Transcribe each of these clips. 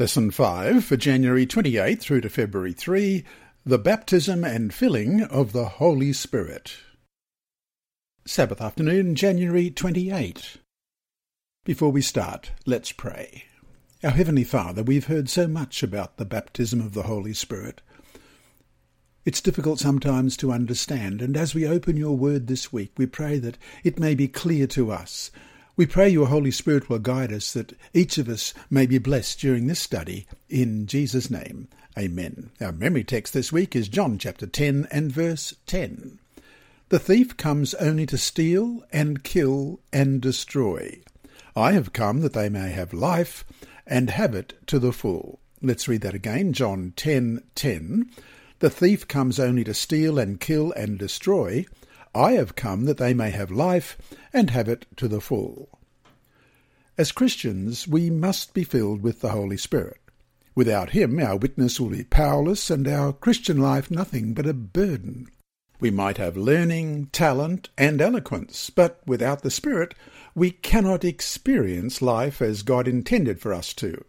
Lesson 5 for January 28 through to February 3 The Baptism and Filling of the Holy Spirit. Sabbath afternoon, January 28. Before we start, let's pray. Our Heavenly Father, we've heard so much about the baptism of the Holy Spirit. It's difficult sometimes to understand, and as we open your word this week, we pray that it may be clear to us we pray your Holy Spirit will guide us that each of us may be blessed during this study. In Jesus' name, amen. Our memory text this week is John chapter 10 and verse 10. The thief comes only to steal and kill and destroy. I have come that they may have life and have it to the full. Let's read that again. John 10:10. 10. The thief comes only to steal and kill and destroy. I have come that they may have life and have it to the full. As Christians, we must be filled with the Holy Spirit. Without Him, our witness will be powerless and our Christian life nothing but a burden. We might have learning, talent, and eloquence, but without the Spirit, we cannot experience life as God intended for us to.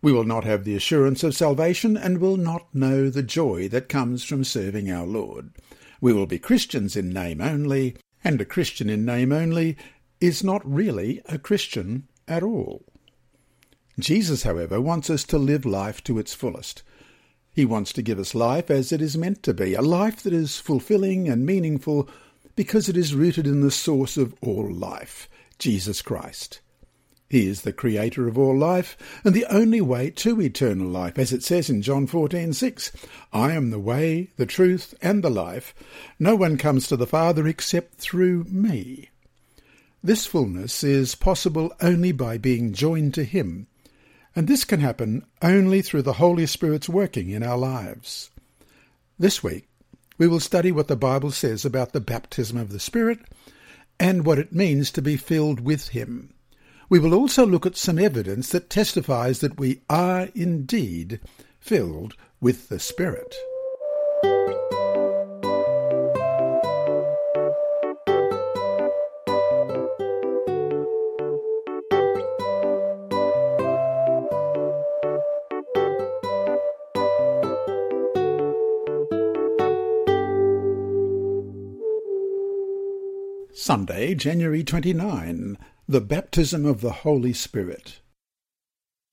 We will not have the assurance of salvation and will not know the joy that comes from serving our Lord. We will be Christians in name only, and a Christian in name only is not really a Christian at all. Jesus, however, wants us to live life to its fullest. He wants to give us life as it is meant to be, a life that is fulfilling and meaningful because it is rooted in the source of all life, Jesus Christ. He is the creator of all life and the only way to eternal life, as it says in John 14:6, I am the way, the truth, and the life. No one comes to the Father except through me. This fullness is possible only by being joined to Him, and this can happen only through the Holy Spirit's working in our lives. This week, we will study what the Bible says about the baptism of the Spirit and what it means to be filled with Him. We will also look at some evidence that testifies that we are indeed filled with the Spirit. Sunday, January 29. The Baptism of the Holy Spirit.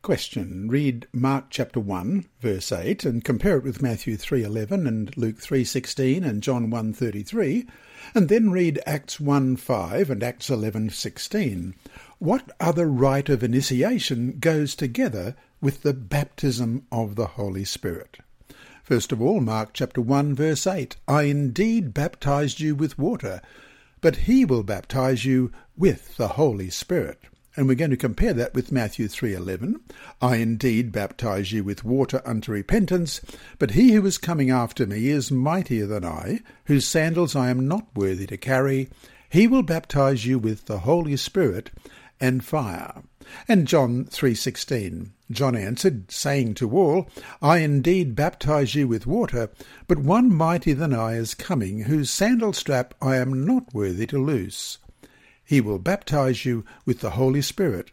Question. Read Mark chapter 1, verse 8, and compare it with Matthew 3.11 and Luke 3.16 and John 1.33, and then read Acts 1.5 and Acts 11.16. What other rite of initiation goes together with the baptism of the Holy Spirit? First of all, Mark chapter 1, verse 8, I indeed baptized you with water, but he will baptize you with the Holy Spirit. And we're going to compare that with Matthew 3:11. I indeed baptize you with water unto repentance, but he who is coming after me is mightier than I, whose sandals I am not worthy to carry. He will baptize you with the Holy Spirit and fire. And John 3:16 John answered saying to all I indeed baptize you with water but one mightier than I is coming whose sandal strap I am not worthy to loose he will baptize you with the holy spirit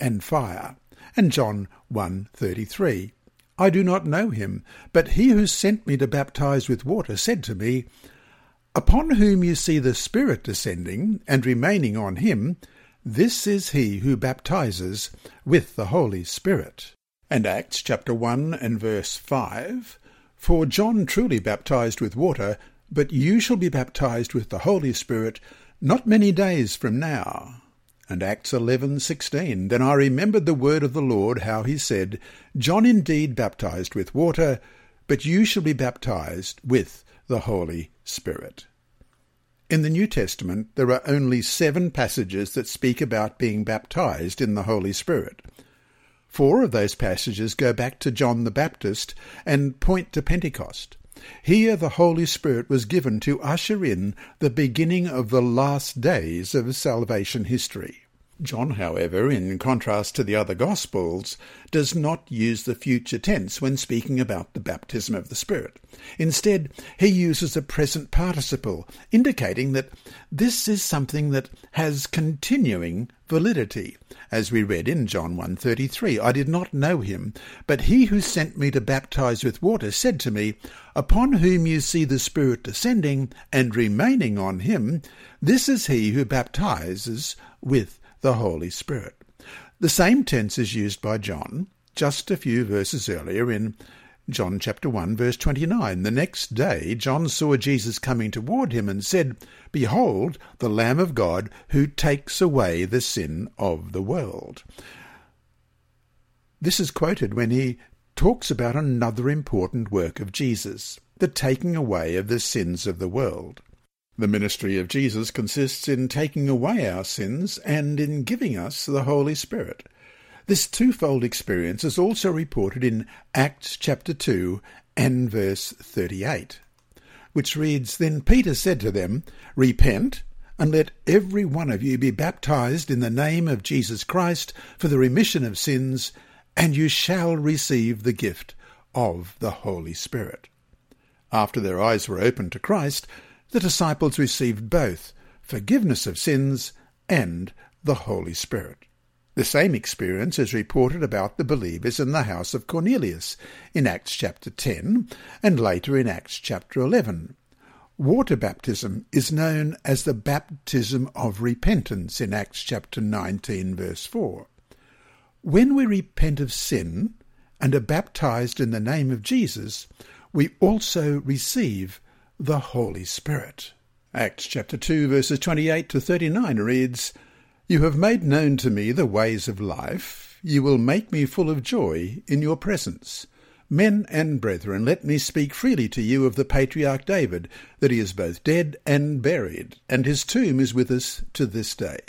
and fire and John 1:33 I do not know him but he who sent me to baptize with water said to me Upon whom you see the Spirit descending and remaining on him, this is he who baptizes with the Holy Spirit. And Acts chapter 1 and verse 5 For John truly baptized with water, but you shall be baptized with the Holy Spirit not many days from now. And Acts 11:16 Then I remembered the word of the Lord how he said John indeed baptized with water but you shall be baptized with the Holy Spirit. In the New Testament, there are only seven passages that speak about being baptized in the Holy Spirit. Four of those passages go back to John the Baptist and point to Pentecost. Here the Holy Spirit was given to usher in the beginning of the last days of salvation history. John, however, in contrast to the other Gospels, does not use the future tense when speaking about the baptism of the Spirit. Instead, he uses a present participle, indicating that this is something that has continuing validity, as we read in John 1.33. I did not know him, but he who sent me to baptize with water said to me, Upon whom you see the Spirit descending and remaining on him, this is he who baptizes with the Holy Spirit. The same tense is used by John just a few verses earlier in John chapter 1 verse 29. The next day John saw Jesus coming toward him and said, Behold, the Lamb of God who takes away the sin of the world. This is quoted when he talks about another important work of Jesus, the taking away of the sins of the world. The ministry of Jesus consists in taking away our sins and in giving us the Holy Spirit. This twofold experience is also reported in Acts chapter 2 and verse 38, which reads Then Peter said to them, Repent, and let every one of you be baptized in the name of Jesus Christ for the remission of sins, and you shall receive the gift of the Holy Spirit. After their eyes were opened to Christ, the disciples received both forgiveness of sins and the Holy Spirit. The same experience is reported about the believers in the house of Cornelius in Acts chapter 10 and later in Acts chapter 11. Water baptism is known as the baptism of repentance in Acts chapter 19 verse 4. When we repent of sin and are baptized in the name of Jesus, we also receive the Holy Spirit. Acts chapter 2 verses 28 to 39 reads, you have made known to me the ways of life. You will make me full of joy in your presence. Men and brethren, let me speak freely to you of the patriarch David, that he is both dead and buried, and his tomb is with us to this day.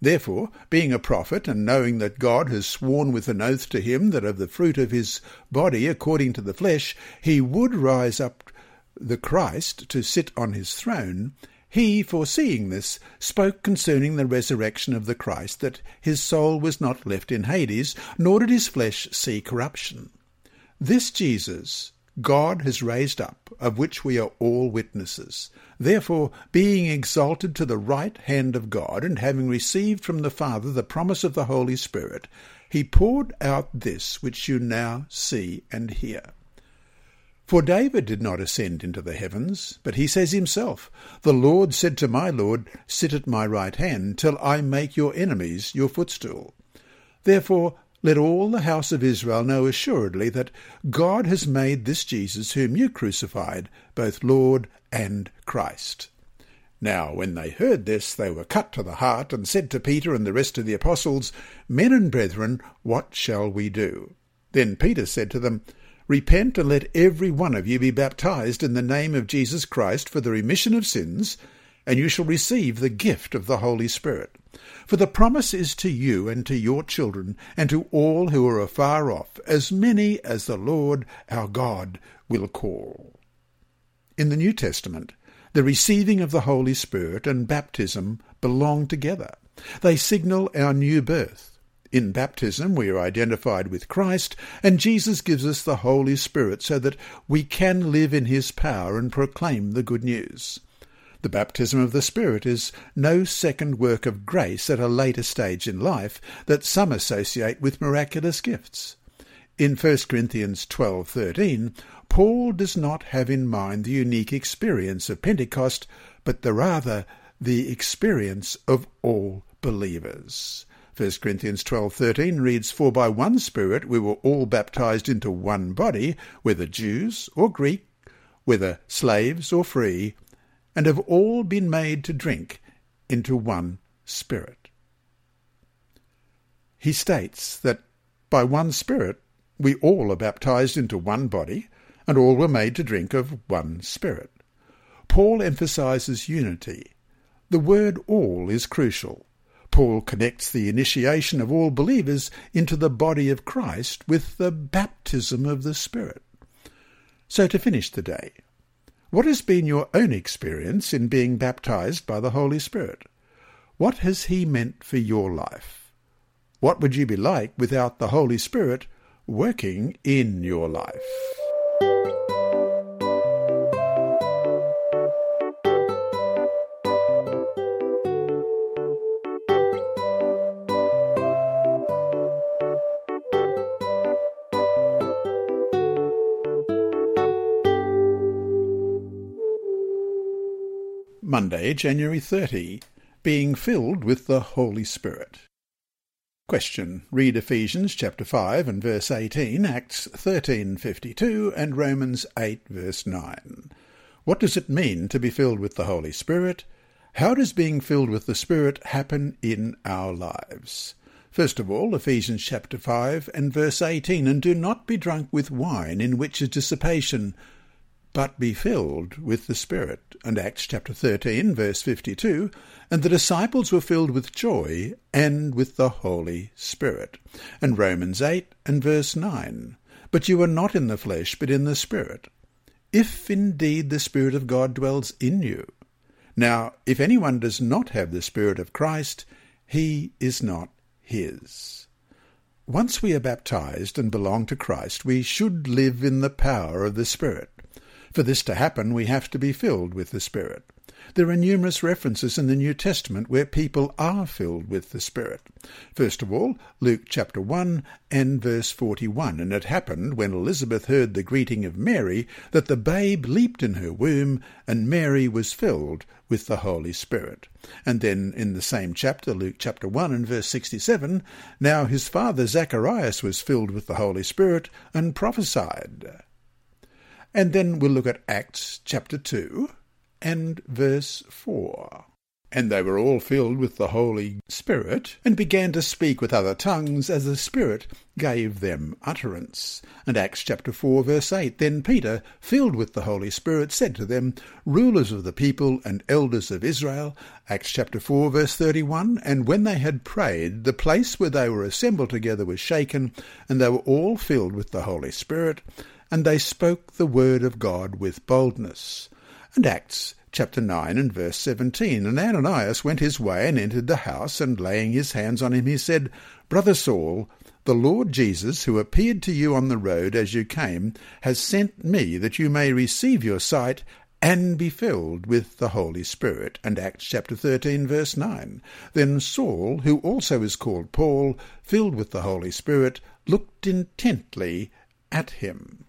Therefore, being a prophet, and knowing that God has sworn with an oath to him that of the fruit of his body, according to the flesh, he would rise up the Christ to sit on his throne, he, foreseeing this, spoke concerning the resurrection of the Christ, that his soul was not left in Hades, nor did his flesh see corruption. This Jesus God has raised up, of which we are all witnesses. Therefore, being exalted to the right hand of God, and having received from the Father the promise of the Holy Spirit, he poured out this which you now see and hear. For David did not ascend into the heavens, but he says himself, The Lord said to my Lord, Sit at my right hand, till I make your enemies your footstool. Therefore let all the house of Israel know assuredly that God has made this Jesus whom you crucified, both Lord and Christ. Now when they heard this, they were cut to the heart, and said to Peter and the rest of the apostles, Men and brethren, what shall we do? Then Peter said to them, Repent and let every one of you be baptized in the name of Jesus Christ for the remission of sins, and you shall receive the gift of the Holy Spirit. For the promise is to you and to your children, and to all who are afar off, as many as the Lord our God will call. In the New Testament, the receiving of the Holy Spirit and baptism belong together. They signal our new birth. In baptism, we are identified with Christ, and Jesus gives us the Holy Spirit so that we can live in His power and proclaim the good news. The baptism of the Spirit is no second work of grace at a later stage in life that some associate with miraculous gifts. In 1 Corinthians 12:13, Paul does not have in mind the unique experience of Pentecost, but the rather the experience of all believers. 1 Corinthians 12:13 reads, "For by one Spirit we were all baptized into one body, whether Jews or Greek, whether slaves or free, and have all been made to drink into one Spirit." He states that by one Spirit we all are baptized into one body, and all were made to drink of one Spirit. Paul emphasizes unity. The word all is crucial. Paul connects the initiation of all believers into the body of Christ with the baptism of the Spirit. So to finish the day, what has been your own experience in being baptized by the Holy Spirit? What has He meant for your life? What would you be like without the Holy Spirit working in your life? Monday, January 30. Being filled with the Holy Spirit. Question. Read Ephesians chapter 5 and verse 18, Acts 13:52 and Romans 8 verse 9. What does it mean to be filled with the Holy Spirit? How does being filled with the Spirit happen in our lives? First of all, Ephesians chapter 5 and verse 18, and do not be drunk with wine in which is dissipation, but be filled with the Spirit. And Acts chapter 13, verse 52, and the disciples were filled with joy and with the Holy Spirit. And Romans 8 and verse 9, but you are not in the flesh, but in the Spirit. If indeed the Spirit of God dwells in you. Now, if anyone does not have the Spirit of Christ, he is not his. Once we are baptized and belong to Christ, we should live in the power of the Spirit. For this to happen, we have to be filled with the Spirit. There are numerous references in the New Testament where people are filled with the Spirit. First of all, Luke chapter 1 and verse 41. And it happened, when Elizabeth heard the greeting of Mary, that the babe leaped in her womb, and Mary was filled with the Holy Spirit. And then in the same chapter, Luke chapter 1 and verse 67, now his father Zacharias was filled with the Holy Spirit and prophesied. And then we'll look at Acts chapter 2 and verse 4. And they were all filled with the Holy Spirit, and began to speak with other tongues as the Spirit gave them utterance. And Acts chapter 4 verse 8, Then Peter, filled with the Holy Spirit, said to them, Rulers of the people and elders of Israel, Acts chapter 4 verse 31, And when they had prayed, the place where they were assembled together was shaken, and they were all filled with the Holy Spirit, and they spoke the word of God with boldness. And Acts chapter 9 and verse 17. And Ananias went his way and entered the house, and laying his hands on him, he said, Brother Saul, the Lord Jesus, who appeared to you on the road as you came, has sent me that you may receive your sight and be filled with the Holy Spirit. And Acts chapter 13, verse 9. Then Saul, who also is called Paul, filled with the Holy Spirit, looked intently at him.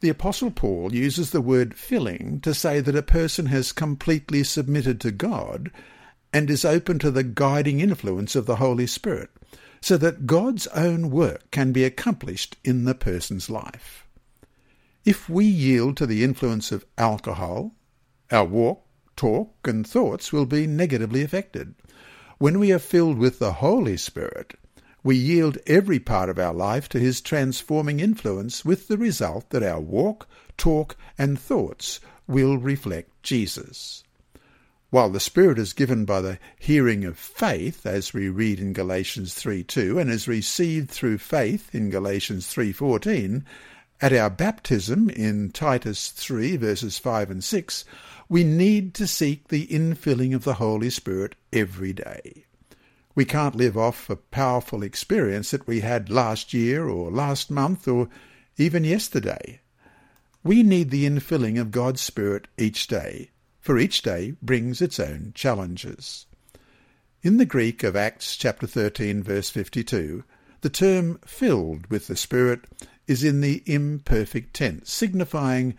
The Apostle Paul uses the word filling to say that a person has completely submitted to God and is open to the guiding influence of the Holy Spirit, so that God's own work can be accomplished in the person's life. If we yield to the influence of alcohol, our walk, talk, and thoughts will be negatively affected. When we are filled with the Holy Spirit, we yield every part of our life to his transforming influence with the result that our walk, talk, and thoughts will reflect Jesus. While the Spirit is given by the hearing of faith, as we read in Galatians 3.2, and is received through faith in Galatians 3.14, at our baptism in Titus 3 verses 5 and 6, we need to seek the infilling of the Holy Spirit every day. We can't live off a powerful experience that we had last year or last month or even yesterday. We need the infilling of God's Spirit each day, for each day brings its own challenges. In the Greek of Acts chapter 13 verse 52, the term filled with the Spirit is in the imperfect tense, signifying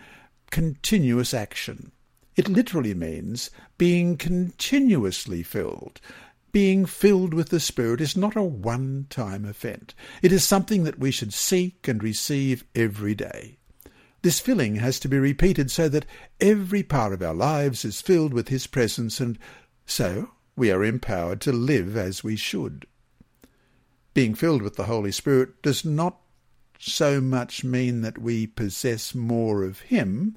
continuous action. It literally means being continuously filled, being filled with the Spirit is not a one time event. It is something that we should seek and receive every day. This filling has to be repeated so that every part of our lives is filled with His presence, and so we are empowered to live as we should. Being filled with the Holy Spirit does not so much mean that we possess more of Him,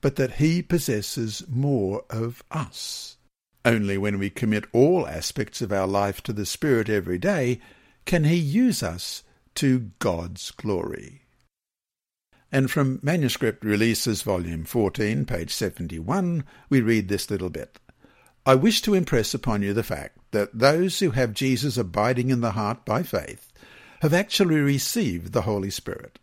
but that He possesses more of us. Only when we commit all aspects of our life to the Spirit every day can He use us to God's glory. And from Manuscript Releases, Volume 14, page 71, we read this little bit. I wish to impress upon you the fact that those who have Jesus abiding in the heart by faith have actually received the Holy Spirit.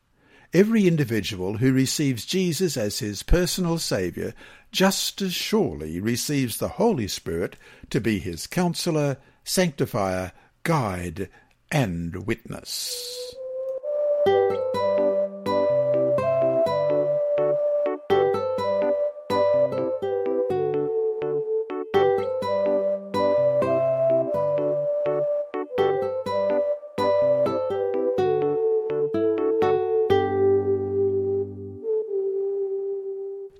Every individual who receives Jesus as his personal Saviour just as surely receives the Holy Spirit to be his counselor, sanctifier, guide, and witness.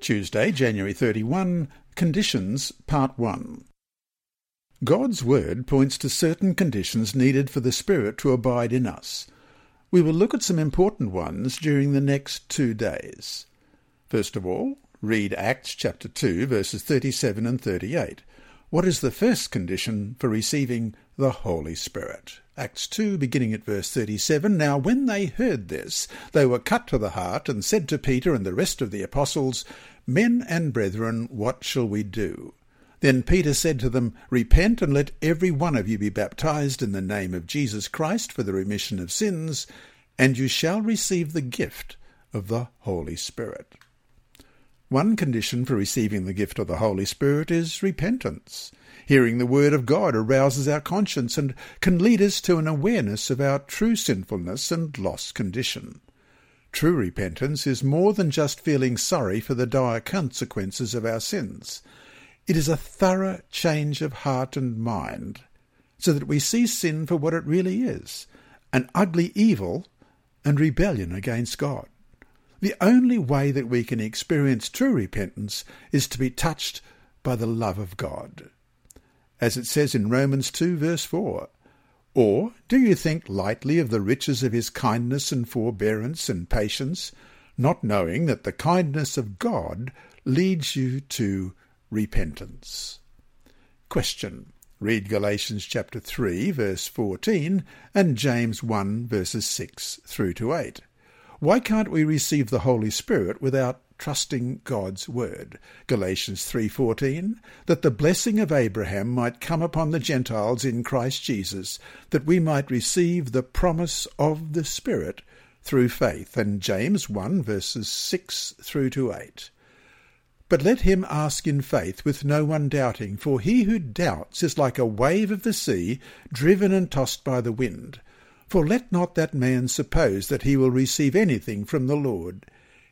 Tuesday, January 31, Conditions, Part 1. God's Word points to certain conditions needed for the Spirit to abide in us. We will look at some important ones during the next two days. First of all, read Acts chapter 2, verses 37 and 38. What is the first condition for receiving the Holy Spirit? Acts 2, beginning at verse 37. Now when they heard this, they were cut to the heart, and said to Peter and the rest of the apostles, Men and brethren, what shall we do? Then Peter said to them, Repent, and let every one of you be baptized in the name of Jesus Christ for the remission of sins, and you shall receive the gift of the Holy Spirit. One condition for receiving the gift of the Holy Spirit is repentance. Hearing the Word of God arouses our conscience and can lead us to an awareness of our true sinfulness and lost condition. True repentance is more than just feeling sorry for the dire consequences of our sins. It is a thorough change of heart and mind, so that we see sin for what it really is an ugly evil and rebellion against God. The only way that we can experience true repentance is to be touched by the love of God. As it says in Romans 2, verse 4, or do you think lightly of the riches of his kindness and forbearance and patience, not knowing that the kindness of God leads you to repentance? Question. Read Galatians chapter 3 verse 14 and James 1 verses 6 through to 8. Why can't we receive the Holy Spirit without trusting God's word. Galatians 3:14 that the blessing of Abraham might come upon the Gentiles in Christ Jesus that we might receive the promise of the Spirit through faith and James 1 verses 6 through to 8. But let him ask in faith with no one doubting, for he who doubts is like a wave of the sea, driven and tossed by the wind. For let not that man suppose that he will receive anything from the Lord.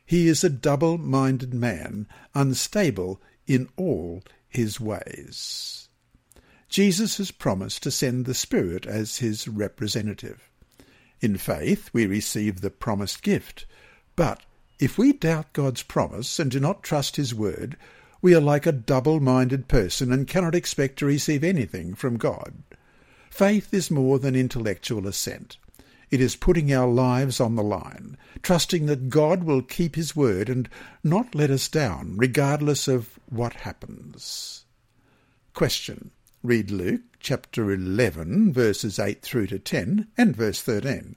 He is a double minded man, unstable in all his ways. Jesus has promised to send the Spirit as his representative. In faith, we receive the promised gift. But if we doubt God's promise and do not trust his word, we are like a double minded person and cannot expect to receive anything from God. Faith is more than intellectual assent. It is putting our lives on the line, trusting that God will keep his word and not let us down, regardless of what happens. Question. Read Luke chapter 11, verses 8 through to 10, and verse 13.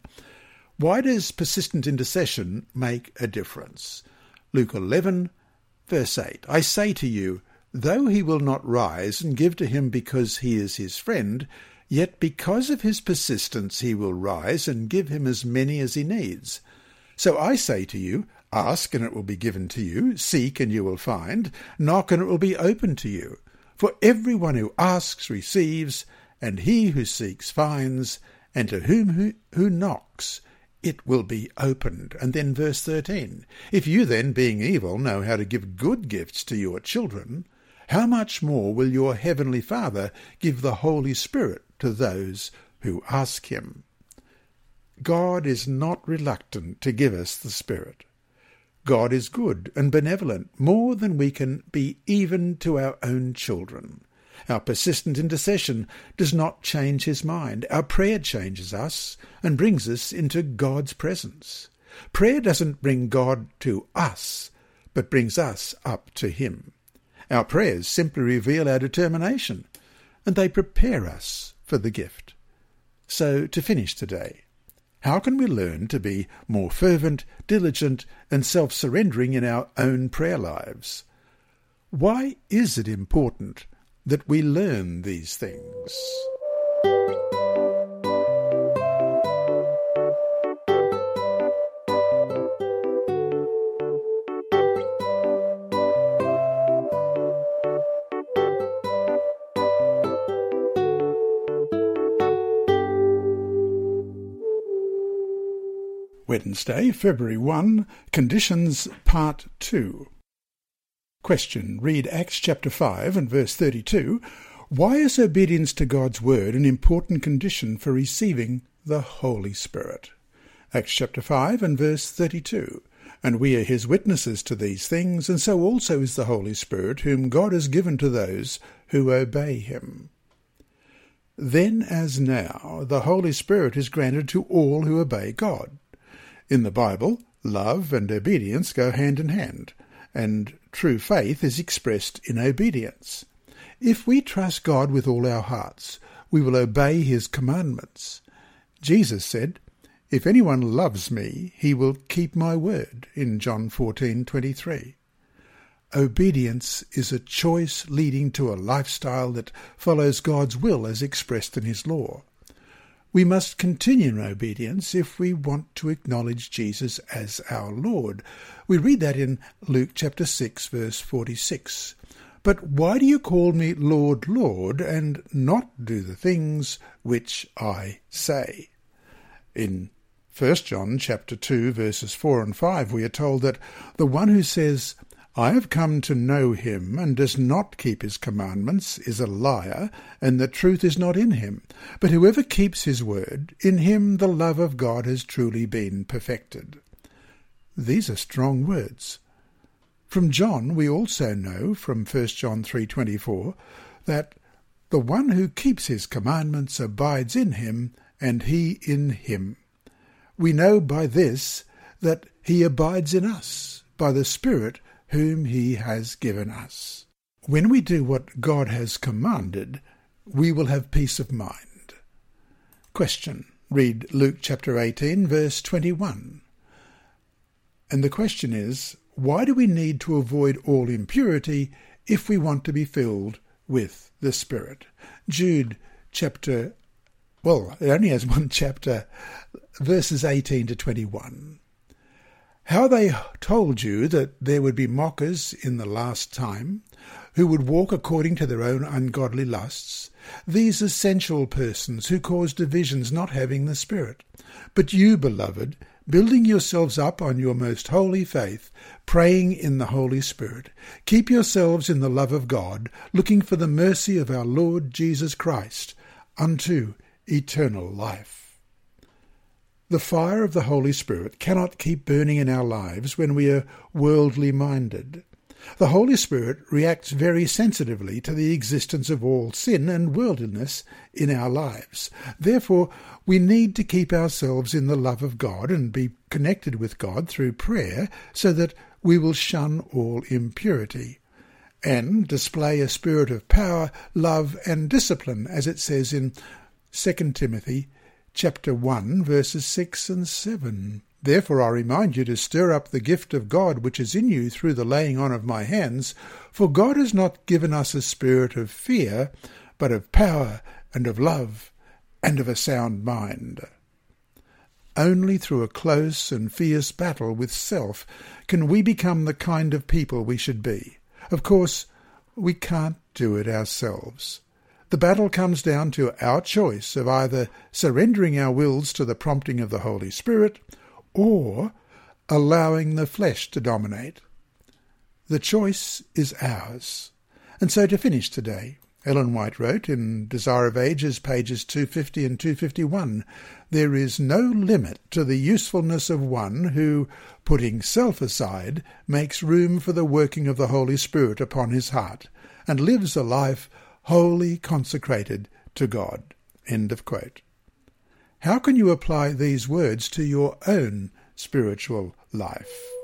Why does persistent intercession make a difference? Luke 11, verse 8. I say to you, though he will not rise and give to him because he is his friend, Yet because of his persistence he will rise and give him as many as he needs. So I say to you, Ask and it will be given to you, seek and you will find, knock and it will be opened to you. For everyone who asks receives, and he who seeks finds, and to whom who, who knocks it will be opened. And then verse 13 If you then, being evil, know how to give good gifts to your children, how much more will your heavenly Father give the Holy Spirit to those who ask him. God is not reluctant to give us the Spirit. God is good and benevolent, more than we can be even to our own children. Our persistent intercession does not change his mind. Our prayer changes us and brings us into God's presence. Prayer doesn't bring God to us, but brings us up to him. Our prayers simply reveal our determination, and they prepare us for the gift. So, to finish today, how can we learn to be more fervent, diligent, and self surrendering in our own prayer lives? Why is it important that we learn these things? Wednesday, February 1, Conditions, Part 2. Question. Read Acts chapter 5 and verse 32. Why is obedience to God's word an important condition for receiving the Holy Spirit? Acts chapter 5 and verse 32. and we are his witnesses to these things, and so also is the Holy Spirit, whom God has given to those who obey him. Then as now, the Holy Spirit is granted to all who obey God. In the Bible, love and obedience go hand in hand, and true faith is expressed in obedience. If we trust God with all our hearts, we will obey his commandments. Jesus said, If anyone loves me, he will keep my word, in John 14:23. Obedience is a choice leading to a lifestyle that follows God's will as expressed in his law. We must continue in obedience if we want to acknowledge Jesus as our Lord. We read that in Luke chapter 6 verse 46. But why do you call me Lord, Lord, and not do the things which I say? In 1 John chapter 2 verses 4 and 5 we are told that the one who says, I have come to know him, and does not keep his commandments, is a liar, and the truth is not in him. But whoever keeps his word, in him the love of God has truly been perfected. These are strong words. From John we also know, from 1 John 3.24, that the one who keeps his commandments abides in him, and he in him. We know by this that he abides in us, by the Spirit whom he has given us. When we do what God has commanded, we will have peace of mind. Question. Read Luke chapter 18, verse 21. And the question is, why do we need to avoid all impurity if we want to be filled with the Spirit? Jude chapter, well, it only has one chapter, verses 18 to 21. How they told you that there would be mockers in the last time, who would walk according to their own ungodly lusts, these essential persons who cause divisions not having the Spirit. But you, beloved, building yourselves up on your most holy faith, praying in the Holy Spirit. Keep yourselves in the love of God, looking for the mercy of our Lord Jesus Christ unto eternal life. The fire of the Holy Spirit cannot keep burning in our lives when we are worldly minded. The Holy Spirit reacts very sensitively to the existence of all sin and worldliness in our lives. Therefore, we need to keep ourselves in the love of God and be connected with God through prayer so that we will shun all impurity and display a spirit of power, love, and discipline, as it says in 2 Timothy chapter 1 verses 6 and 7. Therefore I remind you to stir up the gift of God which is in you through the laying on of my hands, for God has not given us a spirit of fear, but of power and of love and of a sound mind. Only through a close and fierce battle with self can we become the kind of people we should be. Of course, we can't do it ourselves. The battle comes down to our choice of either surrendering our wills to the prompting of the Holy Spirit or allowing the flesh to dominate. The choice is ours. And so to finish today, Ellen White wrote in Desire of Ages, pages 250 and 251, There is no limit to the usefulness of one who, putting self aside, makes room for the working of the Holy Spirit upon his heart, and lives a life wholly consecrated to God. End of quote. How can you apply these words to your own spiritual life?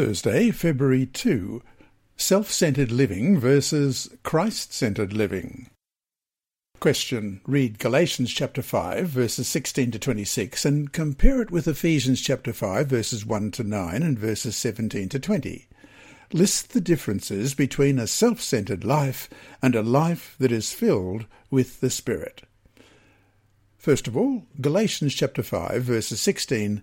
Thursday, February 2. Self centered living versus Christ centered living. Question. Read Galatians chapter 5, verses 16 to 26, and compare it with Ephesians chapter 5, verses 1 to 9, and verses 17 to 20. List the differences between a self centered life and a life that is filled with the Spirit. First of all, Galatians chapter 5, verses 16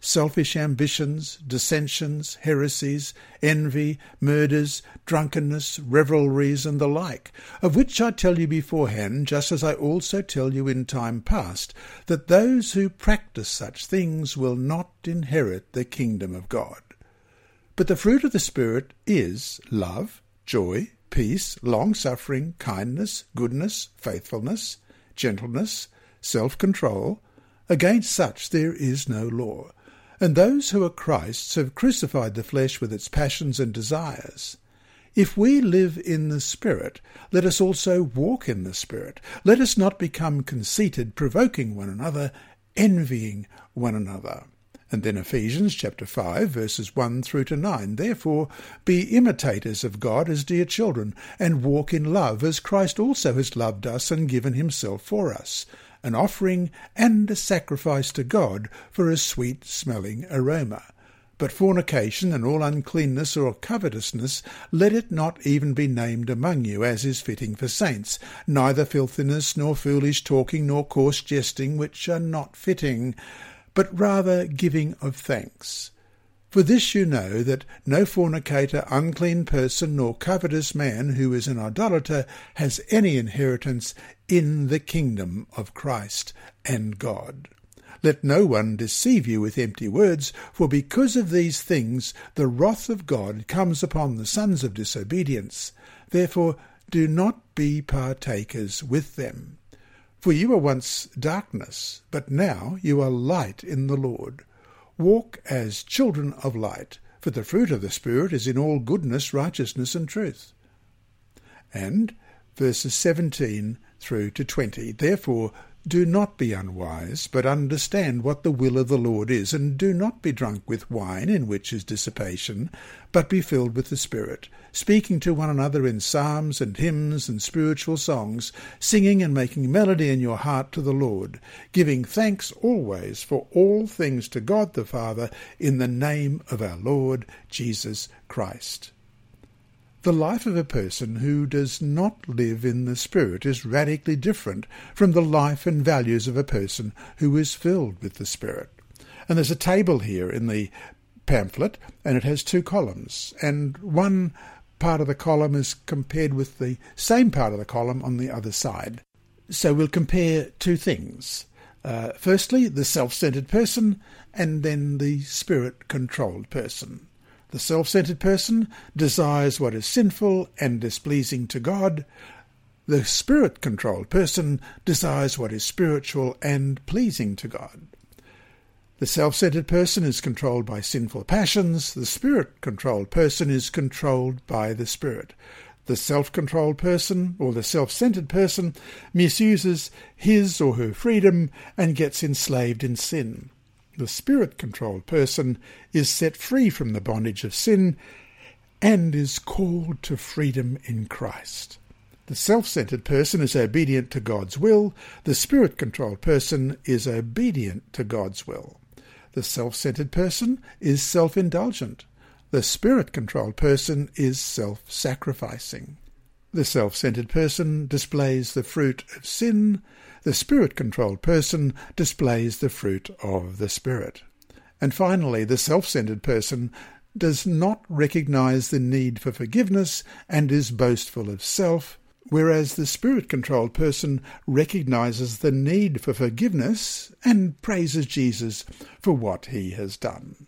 selfish ambitions, dissensions, heresies, envy, murders, drunkenness, revelries, and the like, of which I tell you beforehand, just as I also tell you in time past, that those who practice such things will not inherit the kingdom of God. But the fruit of the Spirit is love, joy, peace, long suffering, kindness, goodness, faithfulness, gentleness, self control. Against such there is no law. And those who are Christ's have crucified the flesh with its passions and desires. If we live in the Spirit, let us also walk in the Spirit. Let us not become conceited, provoking one another, envying one another. And then Ephesians chapter 5 verses 1 through to 9. Therefore be imitators of God as dear children, and walk in love as Christ also has loved us and given himself for us, an offering and a sacrifice to God for a sweet smelling aroma. But fornication and all uncleanness or covetousness, let it not even be named among you, as is fitting for saints, neither filthiness, nor foolish talking, nor coarse jesting, which are not fitting, but rather giving of thanks. For this you know that no fornicator, unclean person, nor covetous man who is an idolater has any inheritance in the kingdom of Christ and God. Let no one deceive you with empty words, for because of these things the wrath of God comes upon the sons of disobedience. Therefore do not be partakers with them. For you were once darkness, but now you are light in the Lord. Walk as children of light, for the fruit of the Spirit is in all goodness, righteousness, and truth. And verses 17 through to 20. Therefore, do not be unwise, but understand what the will of the Lord is, and do not be drunk with wine, in which is dissipation, but be filled with the Spirit, speaking to one another in psalms and hymns and spiritual songs, singing and making melody in your heart to the Lord, giving thanks always for all things to God the Father, in the name of our Lord Jesus Christ. The life of a person who does not live in the Spirit is radically different from the life and values of a person who is filled with the Spirit. And there's a table here in the pamphlet, and it has two columns, and one part of the column is compared with the same part of the column on the other side. So we'll compare two things. Uh, firstly, the self centered person, and then the spirit controlled person. The self centered person desires what is sinful and displeasing to God. The spirit controlled person desires what is spiritual and pleasing to God. The self centered person is controlled by sinful passions. The spirit controlled person is controlled by the spirit. The self controlled person or the self centered person misuses his or her freedom and gets enslaved in sin. The spirit controlled person is set free from the bondage of sin and is called to freedom in Christ. The self centered person is obedient to God's will. The spirit controlled person is obedient to God's will. The self centered person is self indulgent. The spirit controlled person is self sacrificing. The self centered person displays the fruit of sin. The spirit controlled person displays the fruit of the spirit. And finally, the self centered person does not recognize the need for forgiveness and is boastful of self, whereas the spirit controlled person recognizes the need for forgiveness and praises Jesus for what he has done.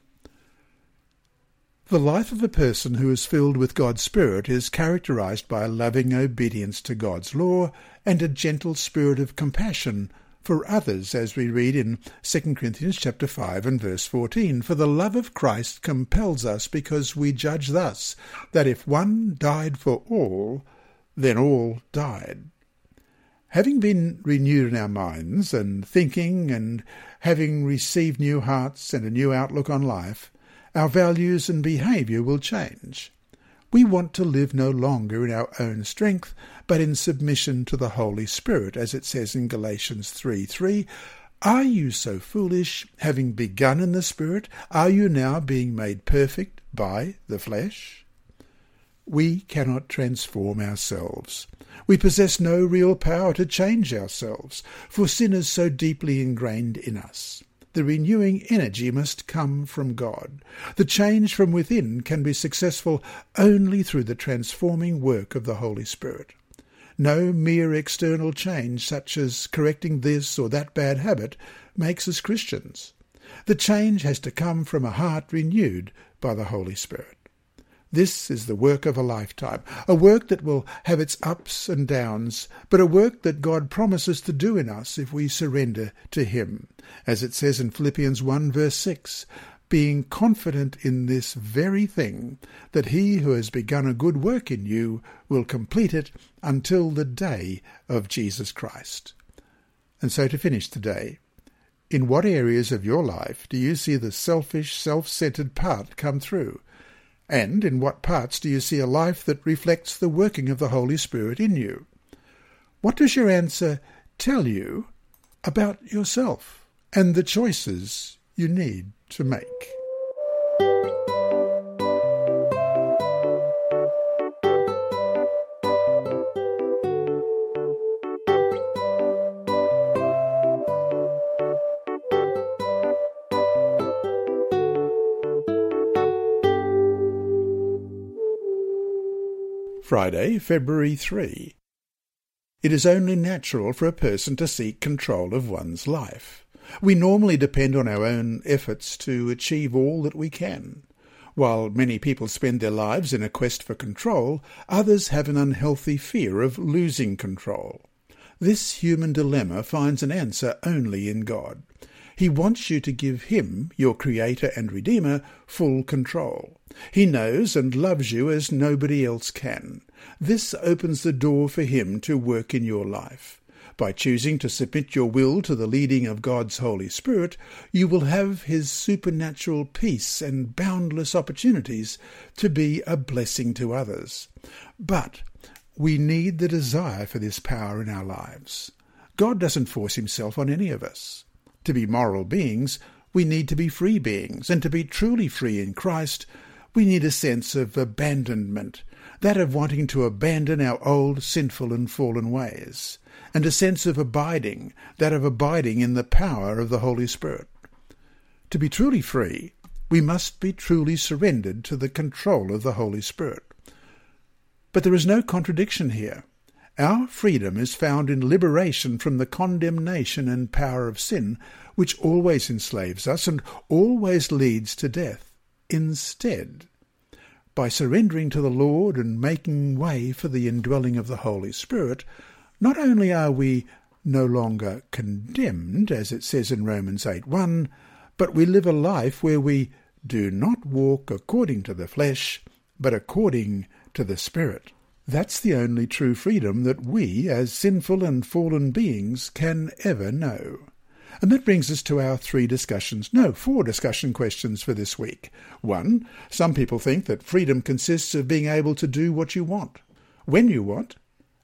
The life of a person who is filled with God's Spirit is characterized by loving obedience to God's law and a gentle spirit of compassion for others, as we read in 2 Corinthians chapter 5 and verse 14. For the love of Christ compels us, because we judge thus, that if one died for all, then all died. Having been renewed in our minds and thinking and having received new hearts and a new outlook on life, our values and behaviour will change. We want to live no longer in our own strength, but in submission to the Holy Spirit, as it says in Galatians 3 3. Are you so foolish, having begun in the Spirit? Are you now being made perfect by the flesh? We cannot transform ourselves. We possess no real power to change ourselves, for sin is so deeply ingrained in us. The renewing energy must come from God. The change from within can be successful only through the transforming work of the Holy Spirit. No mere external change, such as correcting this or that bad habit, makes us Christians. The change has to come from a heart renewed by the Holy Spirit. This is the work of a lifetime, a work that will have its ups and downs, but a work that God promises to do in us if we surrender to Him. As it says in Philippians 1 verse 6, being confident in this very thing, that he who has begun a good work in you will complete it until the day of Jesus Christ. And so to finish today, in what areas of your life do you see the selfish, self-centered part come through? And in what parts do you see a life that reflects the working of the Holy Spirit in you? What does your answer tell you about yourself and the choices you need to make? Friday, February 3. It is only natural for a person to seek control of one's life. We normally depend on our own efforts to achieve all that we can. While many people spend their lives in a quest for control, others have an unhealthy fear of losing control. This human dilemma finds an answer only in God. He wants you to give him, your Creator and Redeemer, full control. He knows and loves you as nobody else can. This opens the door for him to work in your life. By choosing to submit your will to the leading of God's Holy Spirit, you will have His supernatural peace and boundless opportunities to be a blessing to others. But we need the desire for this power in our lives. God doesn't force Himself on any of us. To be moral beings, we need to be free beings, and to be truly free in Christ, we need a sense of abandonment, that of wanting to abandon our old sinful and fallen ways, and a sense of abiding, that of abiding in the power of the Holy Spirit. To be truly free, we must be truly surrendered to the control of the Holy Spirit. But there is no contradiction here. Our freedom is found in liberation from the condemnation and power of sin, which always enslaves us and always leads to death. Instead, by surrendering to the Lord and making way for the indwelling of the Holy Spirit, not only are we no longer condemned, as it says in Romans 8 1, but we live a life where we do not walk according to the flesh, but according to the Spirit. That's the only true freedom that we, as sinful and fallen beings, can ever know. And that brings us to our three discussions, no, four discussion questions for this week. One, some people think that freedom consists of being able to do what you want, when you want,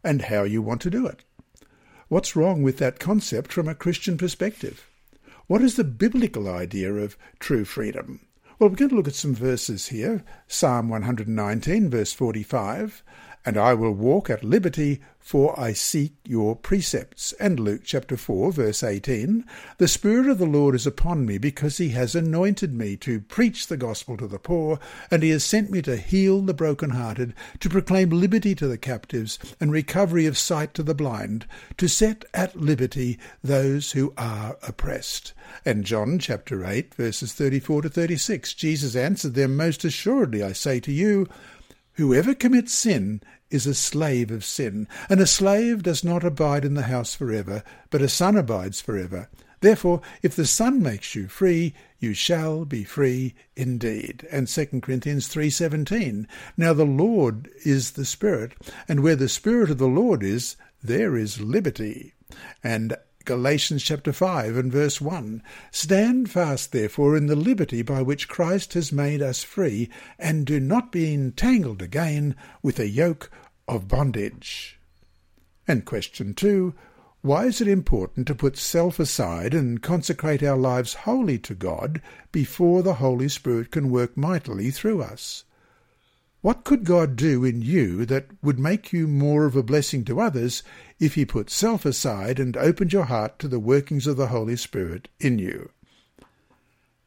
and how you want to do it. What's wrong with that concept from a Christian perspective? What is the biblical idea of true freedom? Well, we're going to look at some verses here. Psalm 119, verse 45 and I will walk at liberty, for I seek your precepts. And Luke chapter 4, verse 18 The Spirit of the Lord is upon me, because he has anointed me to preach the gospel to the poor, and he has sent me to heal the brokenhearted, to proclaim liberty to the captives, and recovery of sight to the blind, to set at liberty those who are oppressed. And John chapter 8, verses 34 to 36, Jesus answered them, Most assuredly I say to you, Whoever commits sin is a slave of sin, and a slave does not abide in the house forever, but a son abides forever. Therefore, if the Son makes you free, you shall be free indeed. And 2 Corinthians 3:17. Now the Lord is the Spirit, and where the Spirit of the Lord is, there is liberty. And Galatians chapter 5 and verse 1. Stand fast, therefore, in the liberty by which Christ has made us free, and do not be entangled again with a yoke of bondage. And question 2. Why is it important to put self aside and consecrate our lives wholly to God before the Holy Spirit can work mightily through us? What could God do in you that would make you more of a blessing to others if He put self aside and opened your heart to the workings of the Holy Spirit in you?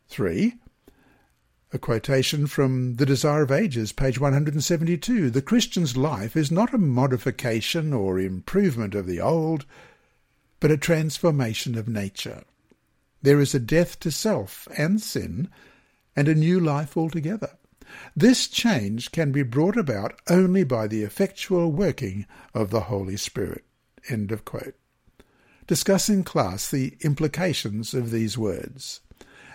3. A quotation from The Desire of Ages, page 172. The Christian's life is not a modification or improvement of the old, but a transformation of nature. There is a death to self and sin, and a new life altogether. This change can be brought about only by the effectual working of the Holy Spirit. End of quote. Discuss in class the implications of these words.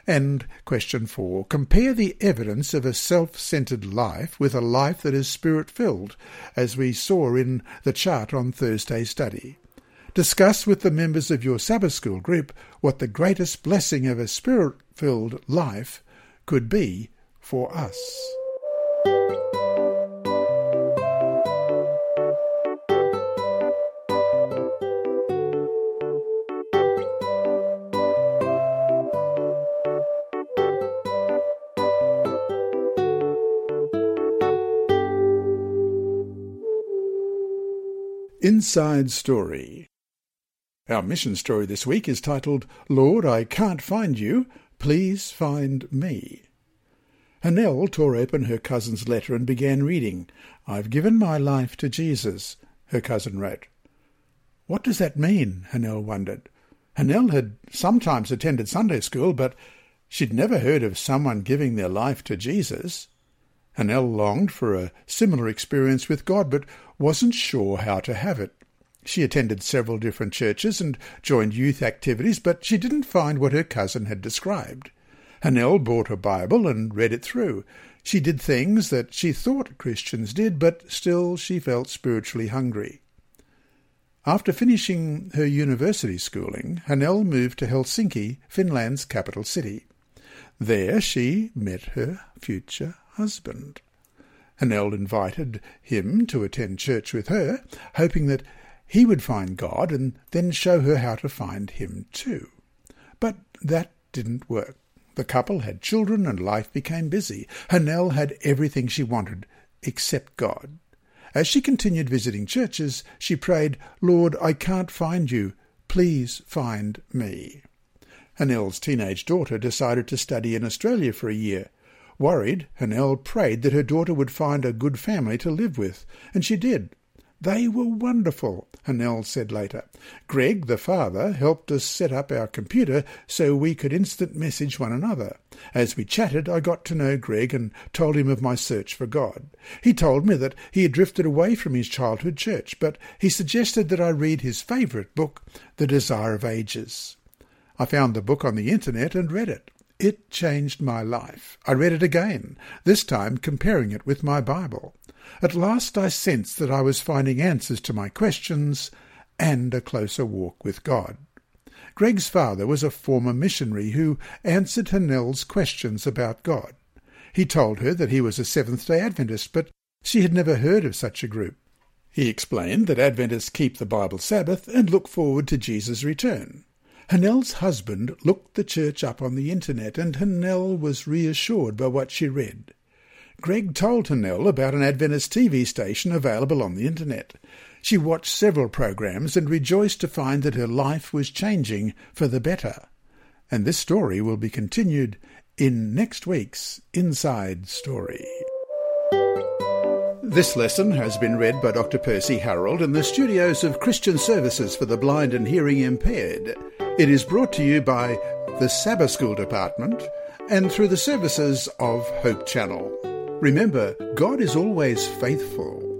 And question four, compare the evidence of a self-centered life with a life that is spirit-filled, as we saw in the chart on Thursday's study. Discuss with the members of your Sabbath school group what the greatest blessing of a spirit-filled life could be for us. Inside Story Our mission story this week is titled, Lord, I Can't Find You, Please Find Me. Hanel tore open her cousin's letter and began reading. I've given my life to Jesus, her cousin wrote. What does that mean? Hanel wondered. Hanel had sometimes attended Sunday school, but she'd never heard of someone giving their life to Jesus. Hanel longed for a similar experience with God, but wasn't sure how to have it. She attended several different churches and joined youth activities, but she didn't find what her cousin had described. Hanel bought a Bible and read it through. She did things that she thought Christians did, but still she felt spiritually hungry. After finishing her university schooling, Hanel moved to Helsinki, Finland's capital city. There she met her future husband. Hanel invited him to attend church with her, hoping that he would find God and then show her how to find him too. But that didn't work. The couple had children and life became busy. Hanel had everything she wanted, except God. As she continued visiting churches, she prayed, Lord, I can't find you. Please find me. Hanel's teenage daughter decided to study in Australia for a year. Worried, Hanel prayed that her daughter would find a good family to live with, and she did. They were wonderful, Hanel said later. Greg, the father, helped us set up our computer so we could instant message one another. As we chatted, I got to know Greg and told him of my search for God. He told me that he had drifted away from his childhood church, but he suggested that I read his favourite book, The Desire of Ages. I found the book on the internet and read it. It changed my life. I read it again, this time comparing it with my Bible. At last I sensed that I was finding answers to my questions and a closer walk with God. Greg's father was a former missionary who answered Hanel's questions about God. He told her that he was a Seventh-day Adventist, but she had never heard of such a group. He explained that Adventists keep the Bible Sabbath and look forward to Jesus' return. Hanel's husband looked the church up on the internet, and Hanel was reassured by what she read. Greg told Hanel about an Adventist TV station available on the internet. She watched several programs and rejoiced to find that her life was changing for the better. And this story will be continued in next week's Inside Story. This lesson has been read by Dr. Percy Harold in the studios of Christian Services for the Blind and Hearing Impaired. It is brought to you by the Sabbath School Department and through the services of Hope Channel. Remember, God is always faithful